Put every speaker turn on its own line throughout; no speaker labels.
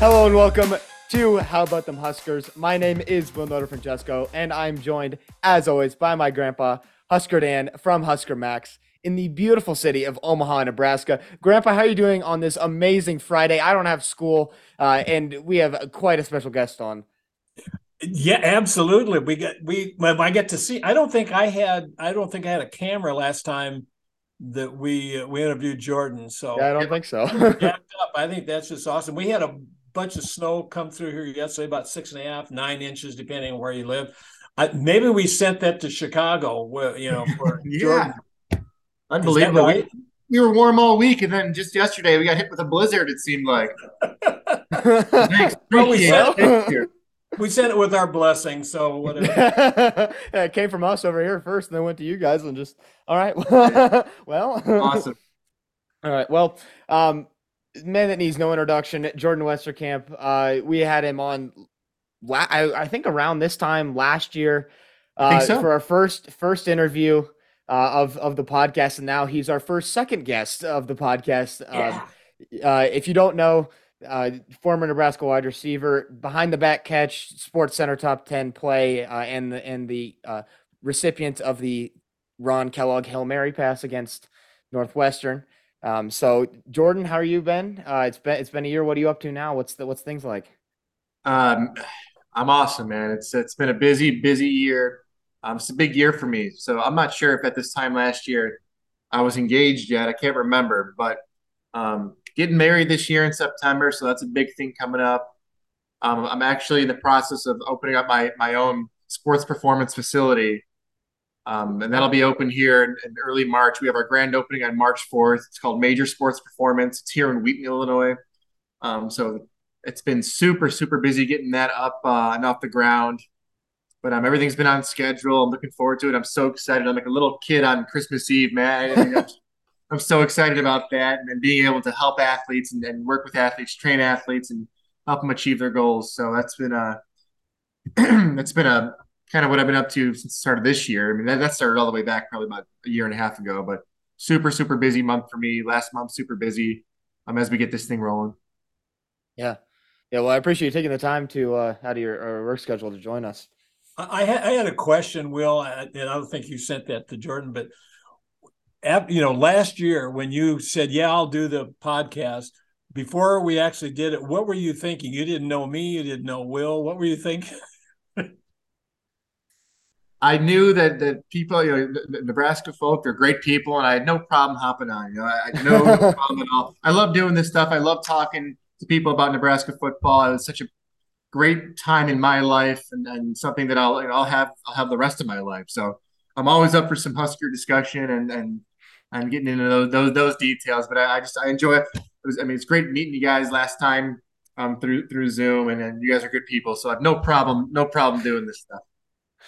Hello and welcome to How About Them Huskers. My name is Will Noto Francesco, and I'm joined, as always, by my grandpa, Husker Dan from Husker Max in the beautiful city of Omaha, Nebraska. Grandpa, how are you doing on this amazing Friday? I don't have school, uh, and we have quite a special guest on.
Yeah, absolutely. We get we when I get to see. I don't think I had. I don't think I had a camera last time that we uh, we interviewed Jordan. So
yeah, I don't think so.
I think that's just awesome. We had a bunch of snow come through here yesterday, about six and a half, nine inches, depending on where you live. I, maybe we sent that to Chicago, where, you know, for
yeah.
Jordan.
Unbelievable.
right?
We, we were warm all week, and then just yesterday we got hit with a blizzard. It seemed like. Thanks.
Well, we
Appreciate it.
We sent it with our blessing. So whatever.
Yeah, it came from us over here first, and then went to you guys, and just all right. well,
Awesome.
All right. Well, um, man that needs no introduction, Jordan Westerkamp. Uh, we had him on, la- I, I think around this time last year, uh,
so.
for our first first interview uh, of of the podcast, and now he's our first second guest of the podcast. Um, uh, if you don't know, uh, former Nebraska wide receiver, behind the back catch, Sports Center top ten play, uh, and the and the uh, recipient of the Ron Kellogg Hail Mary pass against Northwestern. Um, so Jordan, how are you been? Uh, it's been it's been a year. What are you up to now? What's the what's things like?
Um, I'm awesome, man. It's it's been a busy, busy year. Um, it's a big year for me. So I'm not sure if at this time last year I was engaged yet. I can't remember, but um, getting married this year in September, so that's a big thing coming up. Um, I'm actually in the process of opening up my my own sports performance facility, um, and that'll be open here in, in early March. We have our grand opening on March 4th. It's called Major Sports Performance. It's here in Wheaton, Illinois. Um, so it's been super super busy getting that up uh, and off the ground but um, everything's been on schedule i'm looking forward to it i'm so excited i'm like a little kid on christmas eve man I'm so excited about that and, being able to help athletes and, and work with athletes train athletes and help them achieve their goals so that's been a that's been a kind of what i've been up to since the start of this year i mean that, that started all the way back probably about a year and a half ago but super super busy month for me last month super busy um, as we get this thing rolling
Yeah, yeah. Well, I appreciate you taking the time to uh, out of your uh, work schedule to join us.
I, I had I had a question, Will, uh, and I don't think you sent that to Jordan, but ap- you know, last year when you said, "Yeah, I'll do the podcast," before we actually did it, what were you thinking? You didn't know me, you didn't know Will. What were you thinking?
I knew that that people, you know, the- the Nebraska folk, they're great people, and I had no problem hopping on. You know, I had no problem at all. I love doing this stuff. I love talking to people about Nebraska football. It was such a great time in my life, and, and something that I'll you know, I'll have I'll have the rest of my life. So I'm always up for some Husker discussion and and and getting into those those, those details. But I, I just I enjoy it. it was, I mean, it's great meeting you guys last time um, through through Zoom, and, and you guys are good people. So I have no problem no problem doing this stuff.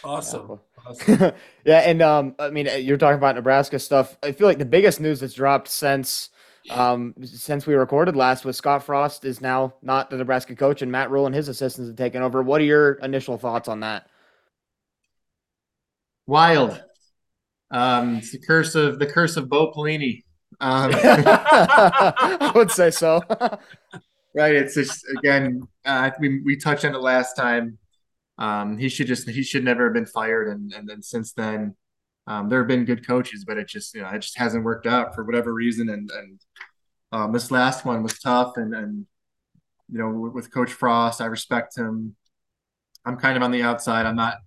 Awesome. awesome.
Yeah, yeah, and um, I mean, uh, you're talking about Nebraska stuff. I feel like the biggest news that's dropped since um since we recorded last was Scott Frost is now not the Nebraska coach, and Matt Rhule and his assistants have taken over. What are your initial thoughts on that?
Wild. Um, it's the curse of the curse of Bo Pelini. Um,
I would say so.
right. It's just again, uh, we we touched on it last time. Um, he should just he should never have been fired, and and then since then, um, there have been good coaches, but it just you know it just hasn't worked out for whatever reason, and and um, this last one was tough, and and you know with, with Coach Frost, I respect him. I'm kind of on the outside. I'm not.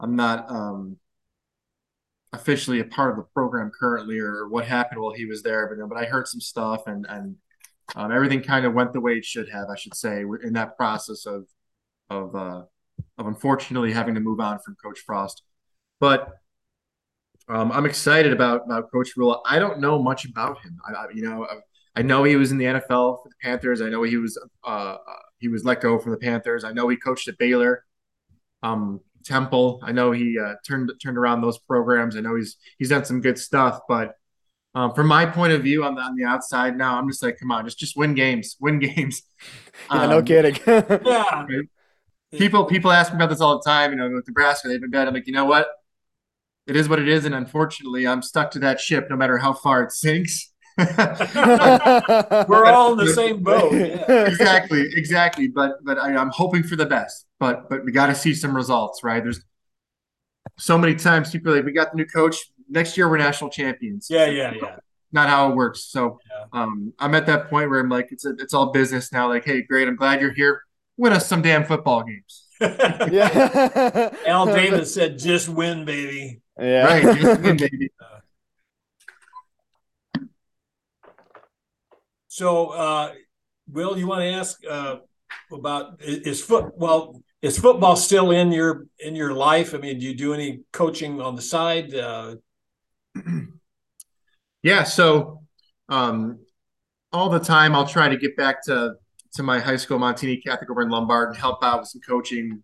I'm not. Um, officially a part of the program currently or what happened while he was there, but but I heard some stuff and and um, everything kind of went the way it should have, I should say, in that process of of uh, of unfortunately having to move on from Coach Frost. But um, I'm excited about about Coach Rhule. I don't know much about him. I, I you know I, I know he was in the NFL for the Panthers. I know he was uh, he was let go from the Panthers. I know he coached at Baylor. Um, Temple. I know he uh, turned turned around those programs. I know he's he's done some good stuff, but um, from my point of view on the on the outside now, I'm just like, come on, just just win games, win games.
yeah, no
Um,
kidding.
Yeah.
People people ask me about this all the time. You know, with Nebraska, they've been bad. I'm like, you know what? It is what it is, and unfortunately, I'm stuck to that ship, no matter how far it sinks.
We're all in the same boat. Yeah.
exactly, exactly. But but I, I'm hoping for the best. But but we got to see some results, right? There's so many times people are like, we got the new coach. Next year we're national champions.
Yeah, yeah, yeah.
Not how it works. So
Yeah.
um, I'm at that point where I'm like, it's a, it's all business now. Like, hey, great, I'm glad you're here. Win us some damn football games.
yeah.
Al Davis said, "Just win, baby."
Yeah.
Right, just win, baby.
So, uh, Will, you want to ask uh, about is foot? Well, is football still in your in your life? I mean, do you do any coaching on the side? Uh,
Yeah, so um, all the time I'll try to get back to to my high school Montini Catholic over in Lombard and help out with some coaching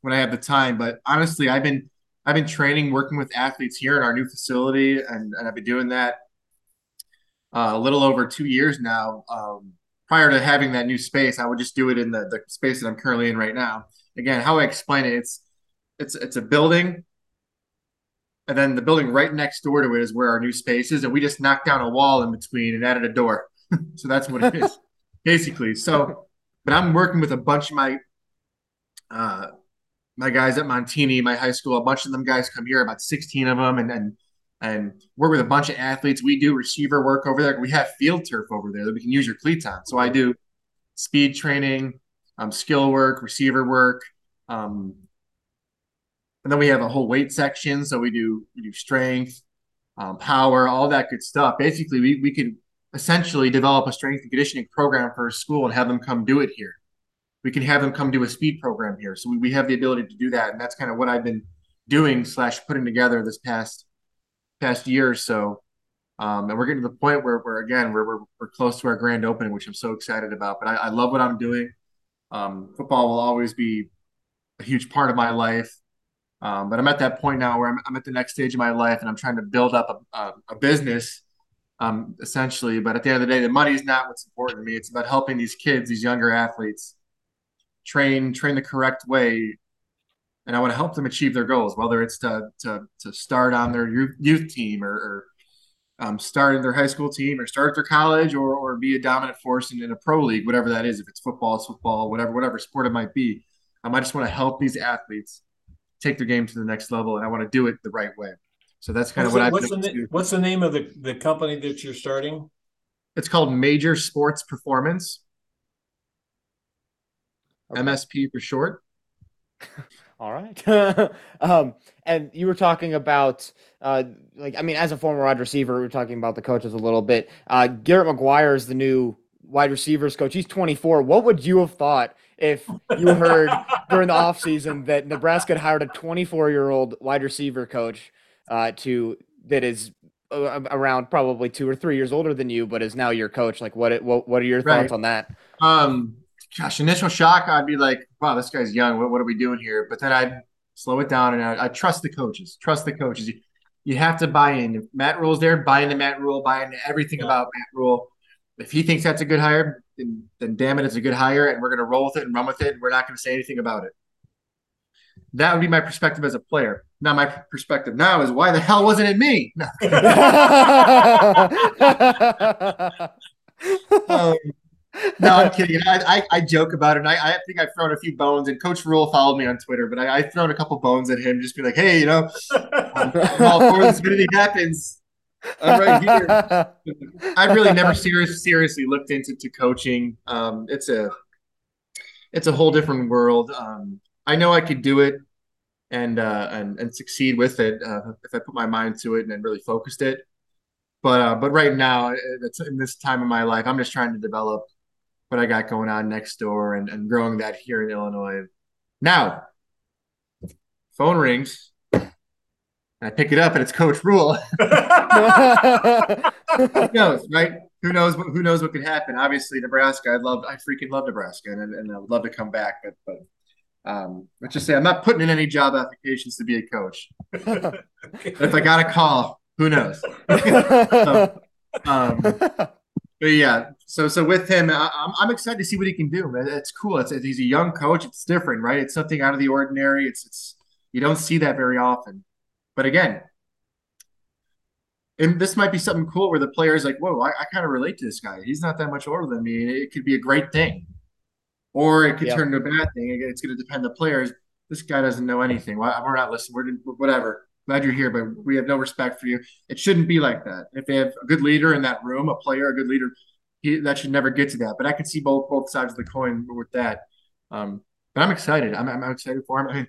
when I have the time. But honestly, I've been I've been training, working with athletes here in our new facility, and, and I've been doing that uh, a little over two years now. Um, prior to having that new space, I would just do it in the, the space that I'm currently in right now. Again, how I explain it, it's it's it's a building and then the building right next door to it is where our new space is, and we just knocked down a wall in between and added a door. so that's what it is, basically. So, but I'm working with a bunch of my uh, my guys at Montini, my high school. A bunch of them guys come here, about 16 of them, and and and work with a bunch of athletes. We do receiver work over there. We have field turf over there that we can use your cleats on. So I do speed training, um, skill work, receiver work. Um, and then we have a whole weight section. So we do we do strength, um, power, all that good stuff. Basically, we we could essentially develop a strength and conditioning program for a school and have them come do it here. We can have them come do a speed program here. So we, we have the ability to do that, and that's kind of what I've been doing slash putting together this past past year or so. Um, and we're getting to the point where, where again, we're, we're, we're close to our grand opening, which I'm so excited about. But I, I love what I'm doing. Um, football will always be a huge part of my life. Um, but I'm at that point now where I'm, I'm at the next stage of my life and I'm trying to build up a, a, a business, um, essentially. But at the end of the day, the money is not what's important to me. It's about helping these kids, these younger athletes, train train the correct way. And I want to help them achieve their goals, whether it's to to, to start on their youth, team or, or um, start in their high school team or start their college or, or be a dominant force in, in a pro league, whatever that is. If it's football, it's football, whatever, whatever sport it might be. Um, I just want to help these athletes take their game to the next level, and I want to do it the right way. So that's kind
what's,
of what
the,
I've
what's, the,
been
na-
to.
what's the name of the, the company that you're starting?
It's called Major Sports Performance,
Okay.
MSP for short.
All right. um, and you were talking about, uh, like, I mean, as a former wide receiver, we were talking about the coaches a little bit. Uh, Garrett McGuire is the new wide receivers coach. He's 24. What would you have thought if you heard during the offseason that Nebraska had hired a 24 year old wide receiver coach uh, to that is uh, around probably two or three years older than you, but is now your coach? Like, what what what are your
Right.
thoughts on that?
Um, gosh, initial shock, I'd be like, wow, this guy's young. What, what are we doing here? But then I'd slow it down and I, I trust the coaches. Trust the coaches. You, you have to buy in. If Matt Rhule's there, buy into Matt Rhule, buy into everything
Yeah.
about Matt Rhule. If he thinks that's a good hire, then, then damn it, it's a good hire, and we're going to roll with it and run with it. And we're not going to say anything about it. That would be my perspective as a player. Now, my perspective now is why the hell wasn't it me? No. Um, no, I'm kidding. I, I, I joke about it. And I, I think I've thrown a few bones, and Coach Rhule followed me on Twitter, but I, I've thrown a couple bones at him, just be like, hey, you know, I'm, I'm all for this. If anything happens, I'm right here. I've really never serious, seriously looked into to coaching. Um, it's a it's a whole different world. Um, I know I could do it and uh, and and succeed with it uh, if I put my mind to it and really focused it. But uh, but right now, it's in this time of my life, I'm just trying to develop what I got going on next door and, and growing that here in Illinois. Now, phone rings. And I pick it up and it's Coach Rhule. who knows, right? Who knows? What, who knows what could happen? Obviously, Nebraska. I love. I freaking love Nebraska, and, and I would love to come back. But, but um, let's just say I'm not putting in any job applications to be a coach. If I got a call, who knows? um, but yeah, so so with him, I, I'm I'm excited to see what he can do. It's cool. It's he's a young coach. It's different, right? It's something out of the ordinary. It's it's you don't see that very often. But again, and this might be something cool where the player's like, whoa, I, I kind of relate to this guy. He's not that much older than me. It could be a great thing. Or it could
Yeah.
turn into a bad thing. It's going to depend on the players. This guy doesn't know anything. Why we're not listening. We're whatever. Glad you're here, but we have no respect for you. It shouldn't be like that. If they have a good leader in that room, a player, a good leader, he, that should never get to that. But I can see both both sides of the coin with that. Um, but I'm excited. I'm, I'm excited for him. I mean,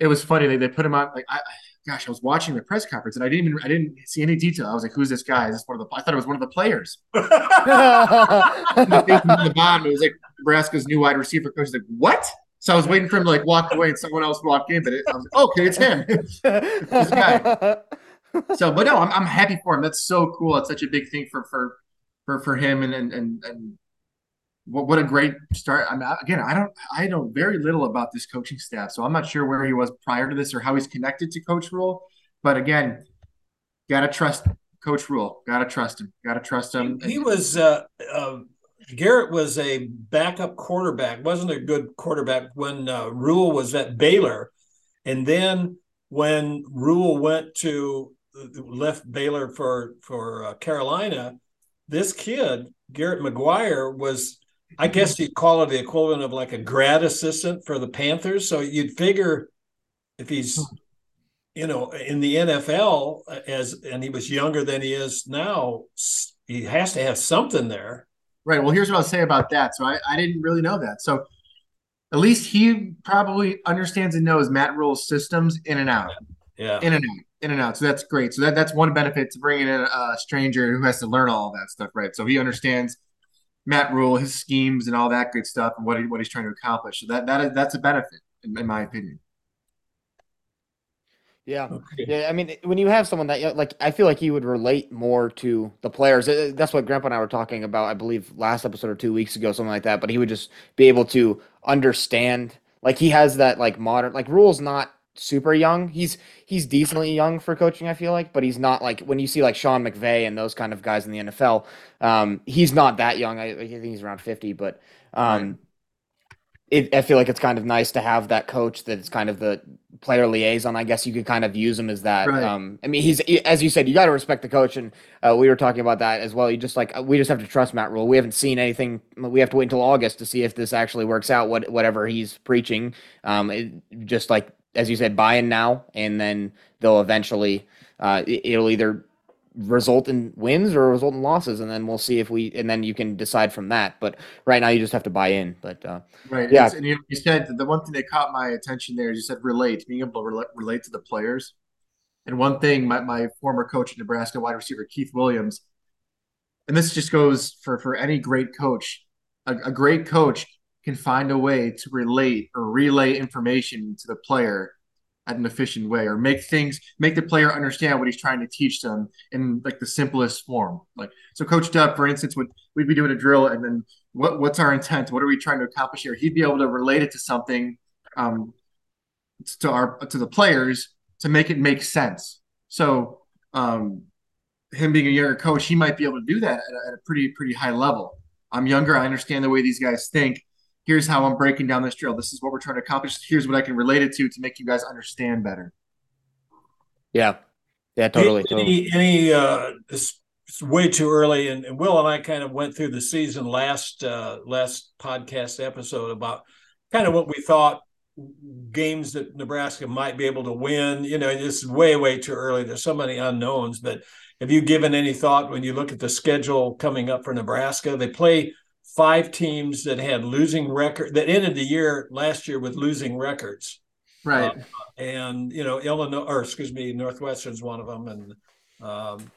it was funny. They, they put him on like I, gosh, I was watching the press conference and I didn't even I didn't see any detail. I was like, who's this guy? Is this one of the? I thought it was one of the players. the face on the bottom, it was like Nebraska's new wide receiver coach. Like what? So I was waiting for him to like walk away and someone else walk in, but it, I was like, okay, it's him. This guy. so, but no, I'm, I'm happy for him. That's so cool. It's such a big thing for for for for him, and and and, and what what a great start. I mean, again, I don't I know very little about this coaching staff, so I'm not sure where he was prior to this or how he's connected to Coach Rhule. But again, gotta trust Coach Rhule. Gotta trust him. Gotta trust him.
He, he was uh, uh, Garrett was a backup quarterback. wasn't a good quarterback when uh, Rhule was at Baylor, and then when Rhule went to left Baylor for for uh, Carolina, this kid Garrett McGuire was. I guess mm-hmm. you'd call it the equivalent of like a grad assistant for the Panthers. So you'd figure if he's hmm. you know, in the NFL uh, as and he was younger than he is now, he has to have something there.
Right. Well, here's what I'll say about that. So I, I didn't really know that. So at least he probably understands and knows Matt Rhule's systems in and out.
Yeah.
In and out. In and out. So that's great. So that, that's one benefit to bringing in a stranger who has to learn all that stuff, right? So he understands Matt Rhule, his schemes, and all that good stuff, and what he, what he's trying to accomplish. So that that is that's a benefit, in, in my opinion.
Yeah. Okay. Yeah. I mean, when you have someone that, like, I feel like he would relate more to the players. That's what Grandpa and I were talking about, I believe, last episode or two weeks ago, something like that. But he would just be able to understand, like, he has that, like, modern, like, Rhule's not super young. He's he's decently young for coaching, I feel like, but he's not like when you see like Sean McVay and those kind of guys in the NFL. Um, he's not that young. I, I think he's around fifty, but um, right it, I feel like it's kind of nice to have that coach that's kind of the player liaison. I guess you could kind of use him as that. Right. Um, I mean, he's as you said, you got to respect the coach, and uh, we were talking about that as well. You just like we just have to trust Matt Rhule. We haven't seen anything. We have to wait until August to see if this actually works out. What whatever he's preaching, um, it, just like as you said, buy in now, and then they'll eventually. Uh, it, it'll either result in wins or result in losses and then we'll see if we and then you can decide from that. But right now you just have to buy in. But uh
right yeah. and you, you said the one thing that caught my attention there is you said relate being able to relate, relate to the players. And one thing my, my former coach in nebraska wide receiver keith williams and this just goes for for any great coach a, a great coach can find a way to relate or relay information to the player at an efficient way or make things make the player understand what he's trying to teach them in like the simplest form. Like so coach dub for instance would we'd be doing a drill and then what what's our intent? What are we trying to accomplish here? He'd be able to relate it to something um to our to the players to make it make sense. So um him being a younger coach he might be able to do that at a, at a pretty pretty high level. I'm younger. I understand the way these guys think here's how I'm breaking down this drill. This is what we're trying to accomplish. Here's what I can relate it to to make you guys understand better.
Yeah. Yeah, totally.
Any, totally. any uh, it's, it's, way too early, and, and, Will and I kind of went through the season last uh, last podcast episode about kind of what we thought games that Nebraska might be able to win. You know, it's way way too early. There's so many unknowns, but have you given any thought when you look at the schedule coming up for Nebraska? They play five teams that had losing record that ended the year last year with losing records.
Right. Uh,
and you know, Illinois or excuse me, Northwestern's one of them. And um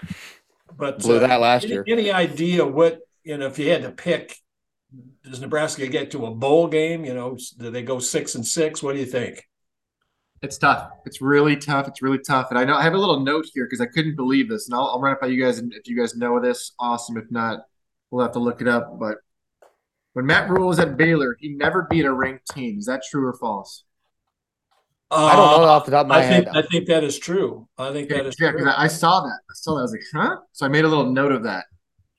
but
blew uh, that last
any,
year.
Any idea what you know if you had to pick does Nebraska get to a bowl game? You know, do they go six and six? What do you think?
It's tough. It's really tough. It's really tough. And I know I have a little note here because I couldn't believe this, and I'll, I'll run it by you guys. And if you guys know this, awesome. If not, we'll have to look it up. But when Matt Rhule was at Baylor, he never beat a ranked team. Is that true or false?
Uh, I don't know off the top of my
I
head.
Think, I think that is true. I think
yeah,
that is
yeah,
because
I, I, saw that. I saw that. I was like, huh? So I made a little note of that.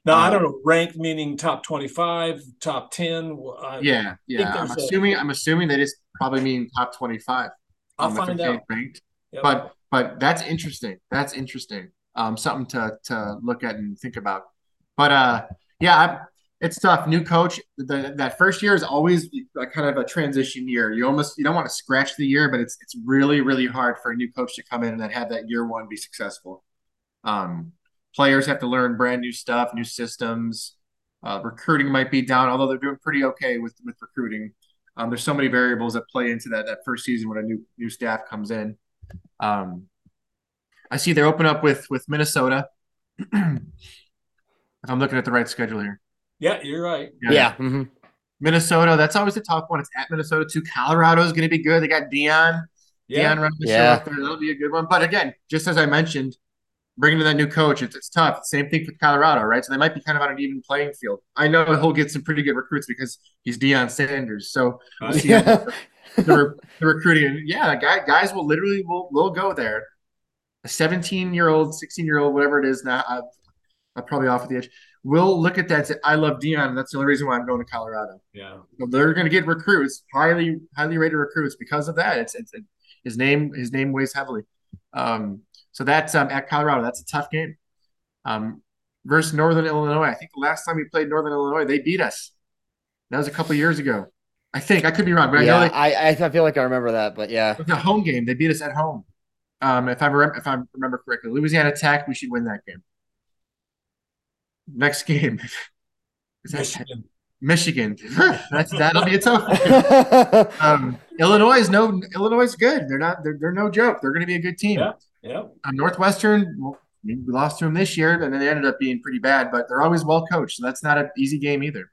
No, um, I don't know. Ranked meaning top twenty-five, top ten.
I yeah, yeah. I'm assuming. i I'm assuming they just probably mean top twenty-five.
I'll um, find out.
Ranked. Yep. But but that's interesting. That's interesting. um, something to to look at and think about. But uh, yeah, I, it's tough. New coach. The, that first year is always kind of a transition year. You almost you don't want to scratch the year, but it's it's really really hard for a new coach to come in and then have that year one be successful. Um, players have to learn brand new stuff, new systems. Uh, recruiting might be down, although they're doing pretty okay with with recruiting. Um, there's so many variables that play into that that first season when a new new staff comes in. Um, I see they're open up with with Minnesota. if I'm looking at the right schedule here.
Yeah, you're right.
Yeah. yeah. Mm-hmm.
Minnesota, that's always a tough one. It's at Minnesota too. Colorado is going to be good. They got Deion. Yeah. Deion running the yeah. show there. That'll be a good one. But again, just as I mentioned, bringing in that new coach, it's, it's tough. Same thing for Colorado, right? So they might be kind of on an even playing field. I know he'll get some pretty good recruits because he's Deion Sanders. So we'll see the, the, the, recruiting. Yeah, guy, guys will literally will will go there. A 17 year old, 16 year old, whatever it is now, i I'm probably off at the edge will look at that and say, I love Deion. And that's the only reason why I'm going to Colorado.
Yeah.
So they're going to get recruits, highly, highly rated recruits because of that. It's, it's, his name, his name weighs heavily. Um, so that's um, at Colorado. That's a tough game. Um, versus Northern Illinois. I think the last time we played Northern Illinois, they beat us. That was a couple years ago. I think I could be wrong, but
yeah,
I know
they, I I feel like I remember that, but yeah,
it was a home game. They beat us at home. Um, if I remember, if I remember correctly, Louisiana Tech, we should win that game next game. Michigan. Michigan. That's that'll be a tough. um, Illinois is no Illinois is good. They're not. They're, they're no joke. They're going to be a good team.
Yeah. Yeah.
Um, Northwestern. Well, we lost to them this year, and then they ended up being pretty bad. But they're always well coached, so that's not an easy game either.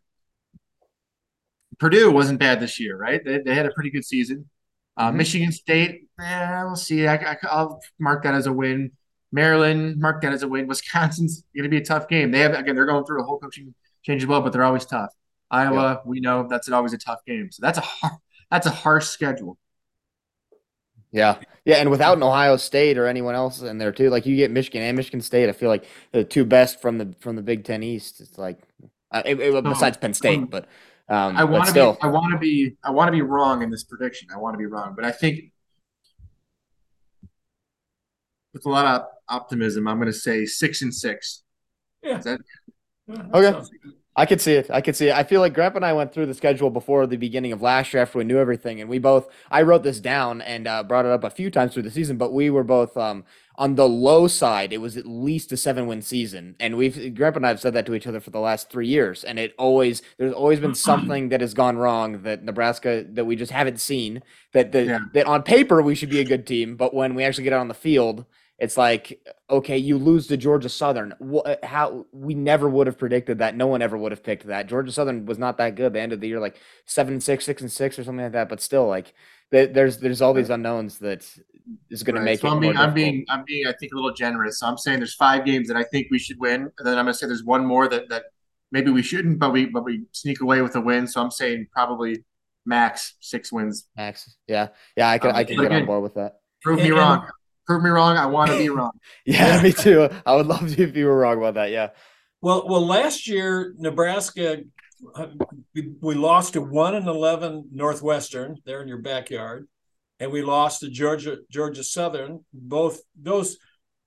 Purdue wasn't bad this year, right? They, they had a pretty good season. Uh, mm-hmm. Michigan State, eh, we'll see. I, will mark that as a win. Maryland, mark that as a win. Wisconsin's going to be a tough game. They have again, they're going through a whole coaching change as well, but they're always tough. Iowa, yep. we know that's always a tough game. So that's a hard, that's a harsh schedule.
Yeah, yeah, and without an Ohio State or anyone else in there too, like you get Michigan and Michigan State. I feel like the two best from the from the Big Ten East. It's like uh, it, it, besides Penn State, um, but um,
I want to be I want to be I want to be wrong in this prediction. I want to be wrong, but I think with a lot of optimism, I'm going to say six and six.
Yeah. That,
okay. I could see it. I could see it. I feel like Grandpa and I went through the schedule before the beginning of last year after we knew everything, and we both. I wrote this down and uh, brought it up a few times through the season, but we were both um, on the low side. It was at least a seven-win season, and we've Grandpa and I have said that to each other for the last three years, and it always there's always been something that has gone wrong that Nebraska that we just haven't seen. That that, yeah. that on paper we should be a good team, but when we actually get out on the field it's like okay you lose to georgia southern. Uh, how we never would have predicted that. No one ever would have picked that. Georgia southern was not that good. The end of the year like seven and six six and six or something like that but still like there's there's all these unknowns that is going right. to make
so
it
I'm being, I'm being i'm being i think a little generous. So i'm saying there's five games that i think we should win and then i'm going to say there's one more that that maybe we shouldn't but we but we sneak away with a win. So i'm saying probably max six wins.
Max yeah. Yeah i can um, i can get again, on board with that.
prove me wrong prove me wrong. I want to be wrong.
yeah, me too. I would love to if you were wrong about that. Yeah.
Well, well, last year Nebraska uh, we, we lost to one and eleven Northwestern. There in your backyard, and we lost to Georgia Georgia Southern. Both those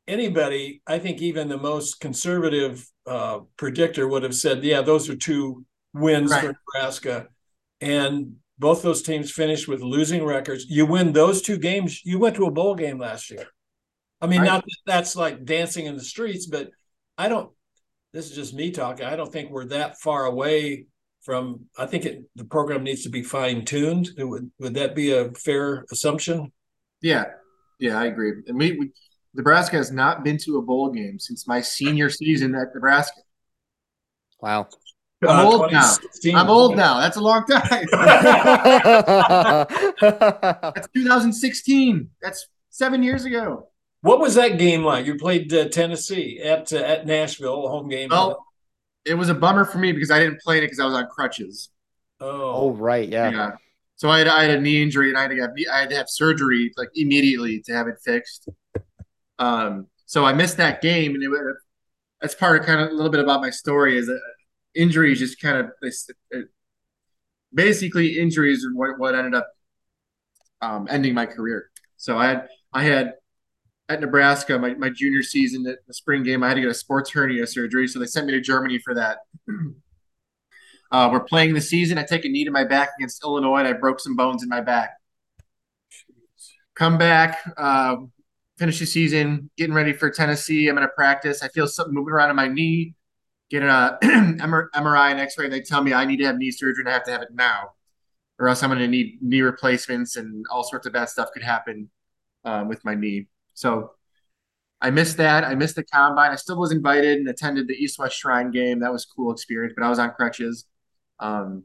anybody, I think, even the most conservative uh, predictor would have said, yeah, those are two wins right. for Nebraska. And both those teams finished with losing records. You win those two games. You went to a bowl game last year. I mean, right. not that that's like dancing in the streets, but I don't. This is just me talking. I don't think we're that far away from. I think it, the program needs to be fine tuned. Would would that be a fair assumption?
Yeah, yeah, I agree. And we, we Nebraska has not been to a bowl game since my senior season at Nebraska.
Wow.
I'm uh, old now. I'm old now. That's a long time. That's 2016. That's seven years ago.
What was that game like? You played uh, Tennessee at uh, at Nashville, home game.
Well, it was a bummer for me because I didn't play it because I was on crutches.
Oh, oh right, yeah. yeah.
So I had, I had a knee injury and I had to have I had to have surgery like immediately to have it fixed. Um, so I missed that game, and it, that's part of kind of a little bit about my story is that injuries just kind of basically injuries are what, what ended up um, ending my career. So I had I had at Nebraska, my, my junior season at the spring game, I had to get a sports hernia surgery. So they sent me to Germany for that. uh, we're playing the season. I take a knee to my back against Illinois and I broke some bones in my back. Come back, uh, finish the season, getting ready for Tennessee. I'm going to practice. I feel something moving around in my knee. Get an uh, MRI and X-ray, and they tell me I need to have knee surgery and I have to have it now, or else I'm going to need knee replacements and all sorts of bad stuff could happen um, with my knee. So I missed that. I missed the combine. I still was invited and attended the East West Shrine game. That was a cool experience, but I was on crutches. Um,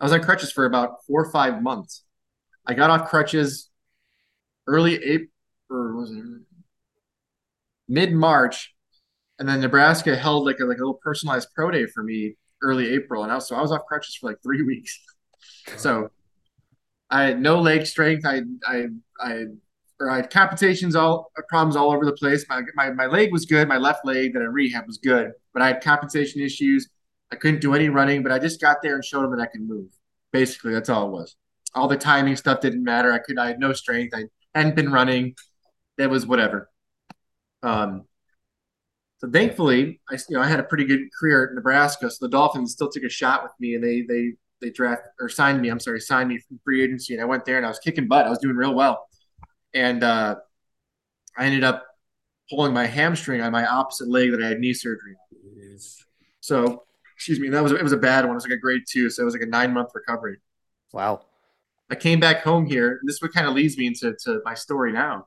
I was on crutches for about four or five months. I got off crutches early April, or was it mid March, and then Nebraska held like a like a little personalized pro day for me early April, and I was so I was off crutches for like three weeks. so I had no leg strength. I I I or I had compensations all problems all over the place. My, my my leg was good. My left leg that I rehab was good, but I had compensation issues. I couldn't do any running, but I just got there and showed them that I can move. Basically, that's all it was. All the timing stuff didn't matter. I could I had no strength. I hadn't been running. It was whatever. Um, so thankfully, I you know I had a pretty good career at Nebraska. So the Dolphins still took a shot with me, and they they they draft or signed me. I'm sorry, signed me from free agency, and I went there and I was kicking butt. I was doing real well and uh, I ended up pulling my hamstring on my opposite leg that I had knee surgery. Yes. So, excuse me, that was it was a bad one. It was like a grade two, so it was like a nine month recovery.
Wow. I
came back home here. This is what kind of leads me into to my story now.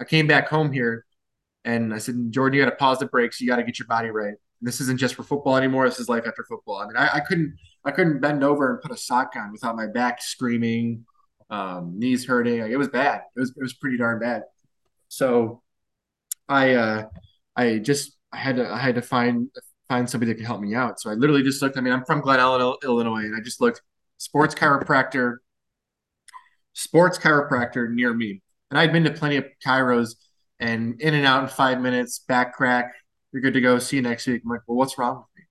I came back home here, and I said, Jordan, you got to pause the brakes. You got to get your body right. This isn't just for football anymore. This is life after football. I mean, I, I couldn't I couldn't bend over and put a sock on without my back screaming um, knees hurting. Like, it was bad. It was it was pretty darn bad. So I uh, I just I had to I had to find find somebody that could help me out. So I literally just looked. I mean, I'm from Glen Illinois, and I just looked sports chiropractor, sports chiropractor near me. And I'd been to plenty of chiros and in and out in five minutes, back crack, you're good to go. See you next week. I'm like, well, what's wrong with me?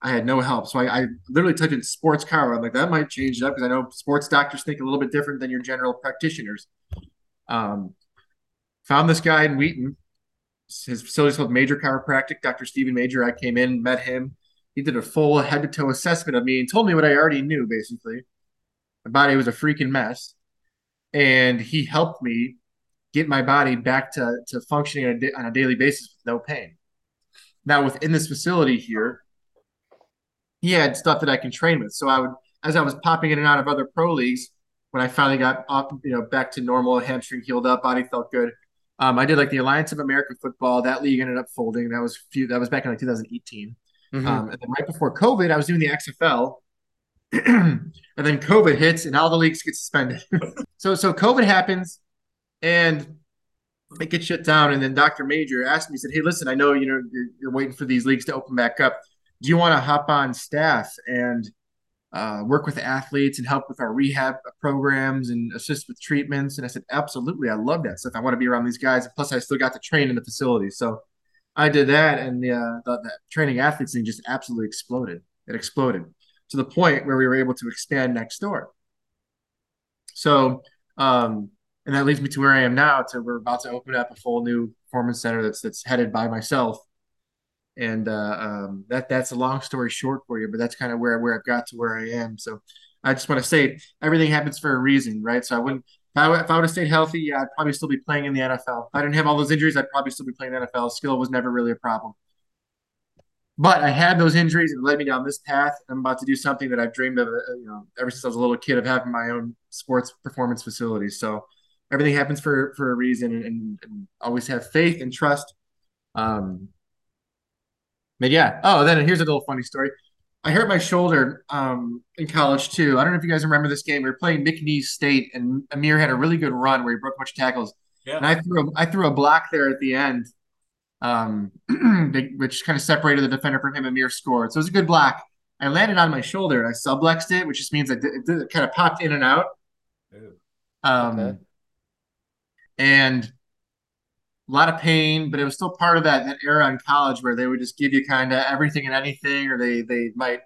I had no help. So I, I literally typed in sports car. I'm like, that might change it up because I know sports doctors think a little bit different than your general practitioners. Um, found this guy in Wheaton. His facility is called Major Chiropractic. Dr. Stephen Major. I came in, met him. He did a full head to toe assessment of me and told me what I already knew, basically. My body was a freaking mess. And he helped me get my body back to, to functioning on a, on a daily basis with no pain. Now, within this facility here, he had stuff that I can train with. So I would, as I was popping in and out of other pro leagues, when I finally got up, you know, back to normal, hamstring healed up, body felt good. Um, I did like the Alliance of American Football. That league ended up folding. That was few. That was back in like 2018. Mm-hmm. Um, and then right before COVID, I was doing the XFL, and then COVID hits, and all the leagues get suspended. so so COVID happens, and it gets shut down. And then Dr. Major asked me, he said, "Hey, listen, I know you know you're, you're waiting for these leagues to open back up do you want to hop on staff and uh, work with athletes and help with our rehab programs and assist with treatments? And I said, absolutely. I love that stuff. I want to be around these guys. And Plus, I still got to train in the facility. So I did that, and the, uh, the, the training athletes thing just absolutely exploded. It exploded to the point where we were able to expand next door. So, um, and that leads me to where I am now. To we're about to open up a full new performance center that's that's headed by myself and uh, um, that that's a long story short for you, but that's kind of where where I've got to where I am. So I just want to say everything happens for a reason, right? So I wouldn't if I, if I would have stayed healthy, yeah, I'd probably still be playing in the NFL. If I didn't have all those injuries, I'd probably still be playing in the NFL. Skill was never really a problem. But I had those injuries and led me down this path. I'm about to do something that I've dreamed of, uh, you know, ever since I was a little kid of having my own sports performance facility. So everything happens for for a reason, and, and, and always have faith and trust. Um, but yeah. Oh, then here's a little funny story. I hurt my shoulder um, in college too. I don't know if you guys remember this game. We were playing McNeese State, and Ameer had a really good run where he broke a bunch of tackles. Yeah. And I threw a, I threw a block there at the end, um, which kind of separated the defender from him. Ameer scored, so it was a good block. I landed on my shoulder. And I subluxed it, which just means it, it, it kind of popped in and out. Um, okay. And a lot of pain, but it was still part of that, that era in college where they would just give you kind of everything and anything, or they they might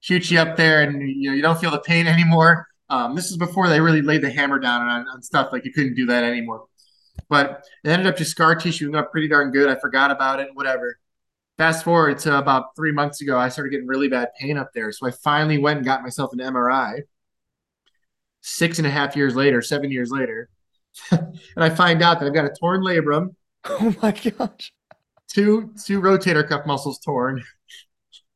shoot you up there and you know you don't feel the pain anymore. Um, this is before they really laid the hammer down on, on stuff like you couldn't do that anymore. but it ended up just scar tissuing up pretty darn good. I forgot about it, whatever. Fast forward to about three months ago, I started getting really bad pain up there. So I finally went and got myself an MRI. Six and a half years later, seven years later, and I find out that I've got a torn labrum.
Oh my gosh.
Two two rotator cuff muscles torn.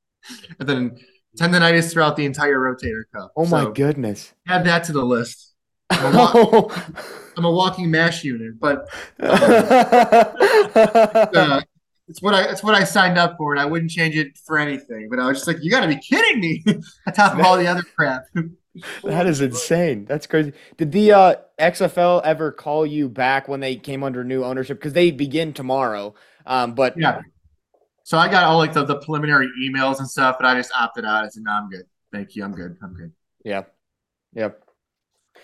and then tendonitis throughout the entire rotator cuff.
Oh my so goodness.
Add that to the list. I'm a, walk, I'm a walking mash unit, but uh, it's what I it's what I signed up for, and I wouldn't change it for anything. But I was just like, you got to be kidding me! on top of all the other crap.
That is insane. That's crazy. Did the uh, XFL ever call you back when they came under new ownership? Because they begin tomorrow. Um, but
yeah. So I got all like the, the preliminary emails and stuff, but I just opted out. I said, no, I'm good. Thank you. I'm good. I'm good.
Yeah. Yep.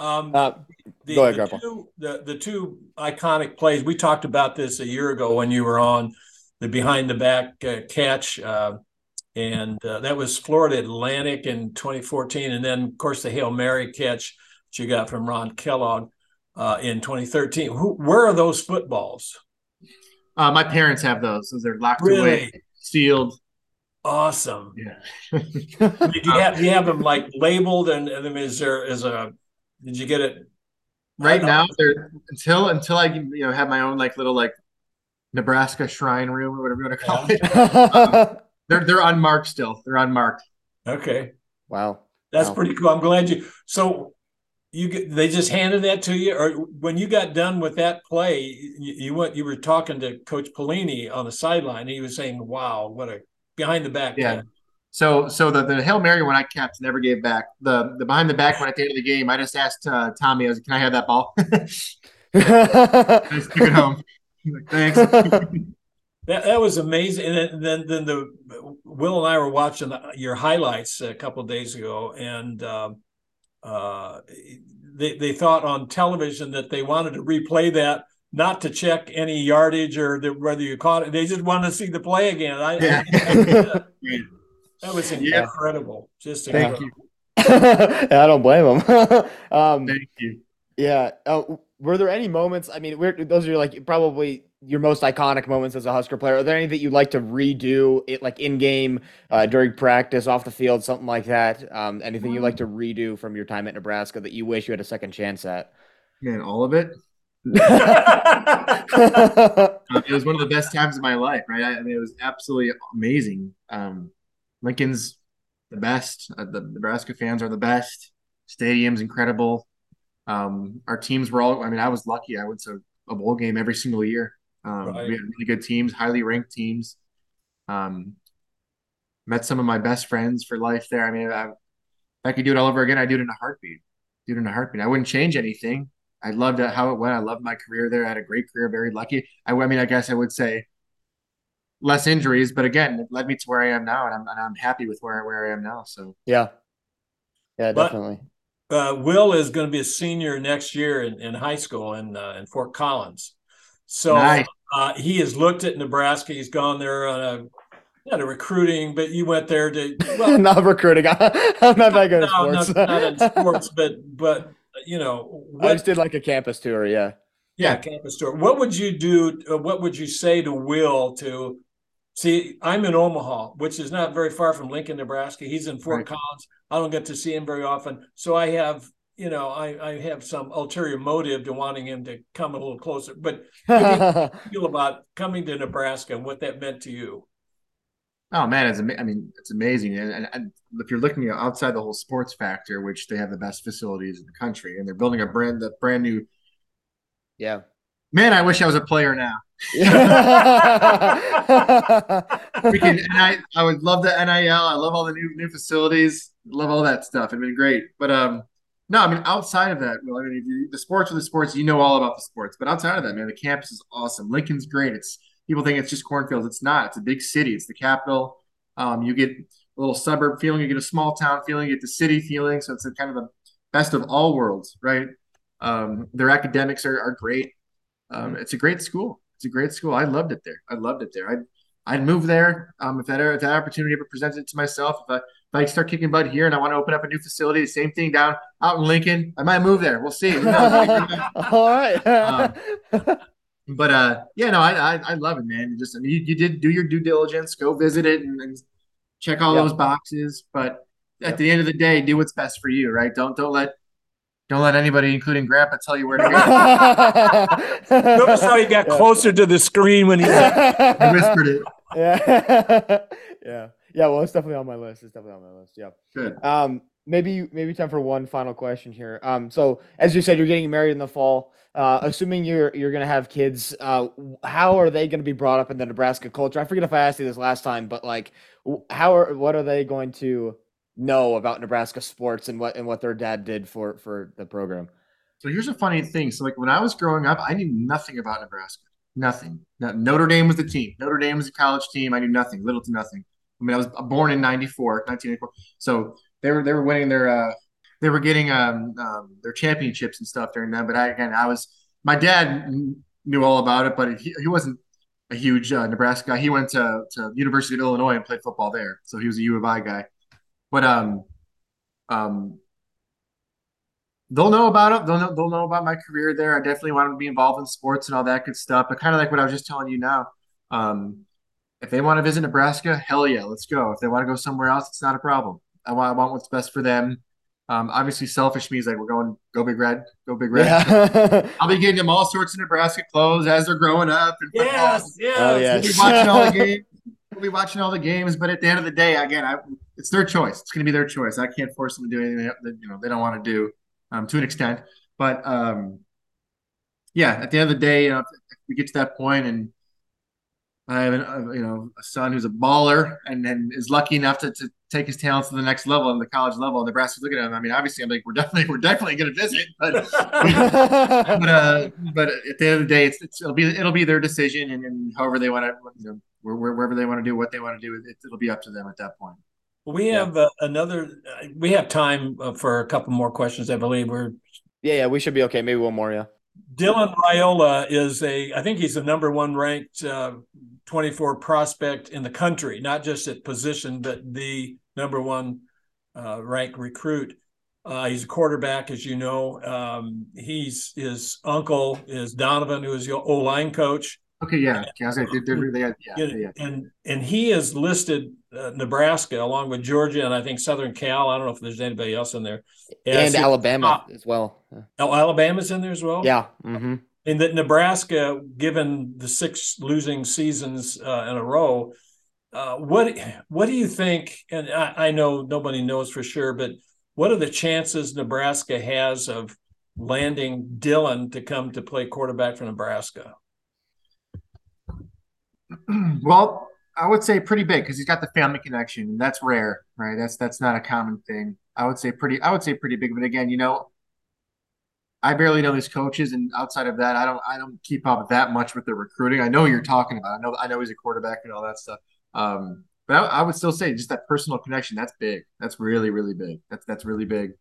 Um, uh, the, go ahead, the two, the, the two iconic plays, we talked about this a year ago when you were on the behind the back uh, catch. Uh, and uh, that was Florida Atlantic in 2014. And then, of course, the Hail Mary catch that you got from Ron Kellogg uh, in 2013. Who, where are those footballs?
Uh, my parents have those. So they're locked really? away, sealed.
Awesome. Yeah. do, you have, do you have them like labeled and, and is there is a did you get it
right now there until until I you know have my own like little like Nebraska shrine room or whatever you want to call it. um, they're they're unmarked still. They're unmarked.
Okay.
Wow.
That's
wow.
pretty cool. I'm glad you so you they just handed that to you or when you got done with that play you, you went you were talking to coach Pelini on the sideline he was saying wow what a behind the back
yeah so so the, the hail mary one i kept never gave back the the behind the back one at the end of the game i just asked uh, tommy i was can i have that ball I just took it home like, thanks
that, that was amazing and then, then then the will and i were watching the, your highlights a couple days ago and um, uh, they, they thought on television that they wanted to replay that not to check any yardage or the, whether you caught it. They just wanted to see the play again. I, yeah. I, that was incredible. Yeah. Just incredible.
Thank you. I don't blame them.
um, Thank you.
Yeah. Uh, were there any moments? I mean, those are like probably your most iconic moments as a Husker player? Are there any that you'd like to redo it like in game, uh, during practice, off the field, something like that? Um, anything you'd like to redo from your time at Nebraska that you wish you had a second chance at?
Man, all of it. um, it was one of the best times of my life, right? I, I mean, it was absolutely amazing. Um, Lincoln's the best. Uh, the Nebraska fans are the best. Stadium's incredible. Um, our teams were all. I mean, I was lucky. I went to a bowl game every single year. Um, right. We had really good teams, highly ranked teams. Um, met some of my best friends for life there. I mean, I, if I could do it all over again, I'd do it in a heartbeat. Do it in a heartbeat. I wouldn't change anything. I loved how it went. I loved my career there. I had a great career, very lucky. I, I mean, I guess I would say less injuries, but again, it led me to where I am now, and I'm and I'm happy with where where I am now. So
yeah, yeah, definitely.
But, uh, Will is going to be a senior next year in, in high school in uh, in Fort Collins. So nice. uh, he has looked at Nebraska. He's gone there on a not a recruiting, but you went there to
well, not recruiting. I'm not that good no, at
sports. Not, not in sports, but but you know,
what, I just did like a campus tour. Yeah,
yeah, campus tour. What would you do? Uh, what would you say to Will to see? I'm in Omaha, which is not very far from Lincoln, Nebraska. He's in Fort right. Collins. I don't get to see him very often, so I have you know, I, I have some ulterior motive to wanting him to come a little closer. But feel about coming to Nebraska and what that meant to you?
Oh man, it's I mean it's amazing, and, and, and, if you're looking outside the whole sports factor, which they have the best facilities in the country, and they're building a brand that brand new.
Yeah,
man, I wish I was a player now. Freaking, and I, I would love the NIL. I love all the new new facilities. Love all that stuff. It'd been great, but um, no, I mean outside of that, well, I mean you, the sports are the sports. You know all about the sports, but outside of that, man, the campus is awesome. Lincoln's great. It's people think it's just cornfields. It's not. It's a big city. It's the capital. Um, you get a little suburb feeling. You get a small town feeling. You get the city feeling. So it's kind of the best of all worlds, right? Um, their academics are, are great. Um, it's a great school. It's a great school. I loved it there. I loved it there. I'd I'd move there um, if that if that opportunity ever presented to myself. If I if if I start kicking butt here and I want to open up a new facility, the same thing down out in Lincoln, I might move there. We'll see.
All right.
um, but uh, yeah, no, I, I, I love it, man. Just I mean, you, you, did do your due diligence, go visit it, and, and check all those boxes. But at the end of the day, do what's best for you, right? Don't don't let don't let anybody, including Grandpa, tell you where to
go. Notice how he got closer to the screen when he,
he whispered it.
Yeah, yeah, yeah. Well, it's definitely on my list. It's definitely on my list. Yeah.
Good.
Um, maybe maybe time for one final question here. Um, so as you said, you're getting married in the fall. Uh, assuming you're you're gonna have kids, uh, how are they gonna be brought up in the Nebraska culture? I forget if I asked you this last time, but like, how are what are they going to know about Nebraska sports and what and what their dad did for for the program.
So here's a funny thing. So like when I was growing up, I knew nothing about Nebraska. Nothing. Notre Dame was the team. Notre Dame was a college team. I knew nothing, little to nothing. I mean, I was born in 94, 1984. So they were they were winning their uh they were getting um, um their championships and stuff during that. But I again I was my dad knew all about it, but he, he wasn't a huge uh, Nebraska guy. He went to, to University of Illinois and played football there. So he was a U of I guy. But um, um, they'll know about it. They'll know, they'll know about my career there. I definitely want to be involved in sports and all that good stuff. But kind of like what I was just telling you now, um, if they want to visit Nebraska, hell yeah, let's go. If they want to go somewhere else, it's not a problem. I want, I want what's best for them. Um, obviously, selfish means like we're going go big red, go big red. Yeah. I'll be getting them all sorts of Nebraska clothes as they're growing up.
And yes, yes. Oh,
yes. We'll be watching all the games. We'll be watching all the games, but at the end of the day, again, I it's their choice. It's going to be their choice. I can't force them to do anything that you know they don't want to do um, to an extent. But um, yeah, at the end of the day, you know, we get to that point and I have an, uh, you know a son who's a baller and, and is lucky enough to, to take his talents to the next level in the college level. And Nebraska's looking at him. I mean, obviously, I'm like, we're definitely we're definitely going to visit, but but uh, but at the end of the day, it's, it's it'll be it'll be their decision, and, and however they want to, you know, wherever they want to do what they want to do, it, it'll be up to them at that point.
We have uh, another. Uh, we have time uh, for a couple more questions. I believe we're.
Yeah, yeah, we should be okay. Maybe one more. Yeah.
Dylan Raiola is a. I think he's the number one ranked uh, 24 prospect in the country, not just at position, but the number one uh, ranked recruit. Uh, he's a quarterback, as you know. Um, he's his uncle is Donovan, who is your O line coach.
Okay, yeah, yeah, they're, they're, yeah,
yeah, and and he is listed uh, Nebraska along with Georgia and I think Southern Cal. I don't know if there's anybody else in there,
and Alabama as well.
Oh, Alabama's in there as well.
Yeah, mm-hmm.
and that Nebraska, given the six losing seasons uh, in a row, uh, what what do you think? And I, I know nobody knows for sure, but what are the chances Nebraska has of landing Dylan to come to play quarterback for Nebraska?
well, I would say pretty big because he's got the family connection. And That's rare, right? That's that's not a common thing. I would say pretty. I would say pretty big. But again, you know, I barely know these coaches, and outside of that, I don't I don't keep up that much with the recruiting. I know you're talking about. I know I know he's a quarterback and all that stuff. Um, but I, I, would still say just that personal connection. That's big. That's really really big. That's that's really big.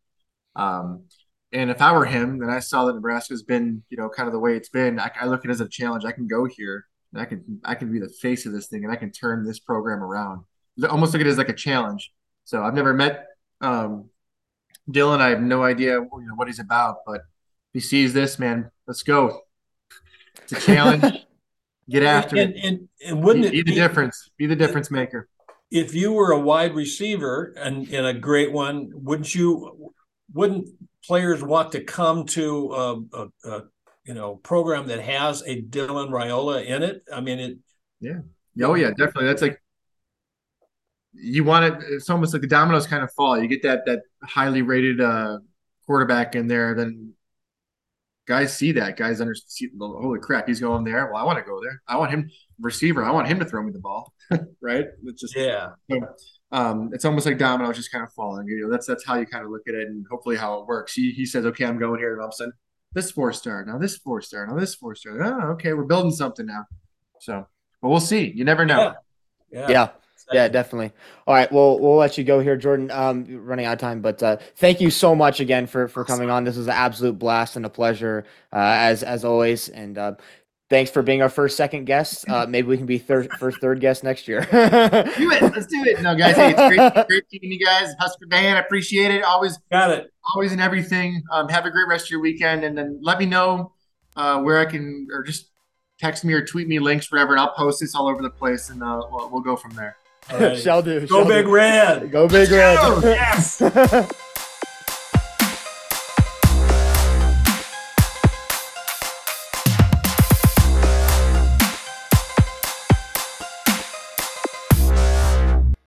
Um, and if I were him, then I saw that Nebraska's been you know kind of the way it's been. I, I look at it as a challenge. I can go here and I can I can be the face of this thing, and I can turn this program around. Almost look at it as like a challenge. So I've never met um, Dylan. I have no idea you know, what he's about, but if he sees this, man, let's go. It's a challenge. Get after
and,
it.
And, and wouldn't
be,
it
be the difference? Be the difference maker.
If you were a wide receiver and, and a great one, wouldn't you? Wouldn't players want to come to a, a, a you know program that has a Dylan Raiola in it. I mean it.
Yeah. Oh yeah, definitely. That's like you want it. It's almost like the dominoes kind of fall. You get that that highly rated uh, quarterback in there, then guys see that. Guys understand. Holy crap, he's going there. Well, I want to go there. I want him receiver. I want him to throw me the ball. right?
It's just yeah.
um, it's almost like dominoes just kind of falling. You know, that's that's how you kind of look at it, and hopefully how it works. He he says, okay, I'm going here, and all of a sudden this four star, now this four star, now this four star. Oh, okay, we're building something now. So, but we'll see. You never know.
Yeah. Yeah. yeah. Yeah, definitely. All right, well, we'll let you go here, Jordan. Um, running out of time, but uh, thank you so much again for for coming on. This was an absolute blast and a pleasure, uh, as as always. And uh, thanks for being our first, second guest. Uh, maybe we can be third, first, third guest next year.
do it. Let's do it. No, guys, hey, it's great, great meeting you guys. Husker Dan, I appreciate it. Always
got it.
Always in everything. Um, have a great rest of your weekend, and then let me know uh, where I can, or just text me or tweet me links, whatever, and I'll post this all over the place, and uh, we'll, we'll go from there.
Shall do.
Go
shall
big
do.
red.
Go big
Let's
red.
go.
Yes.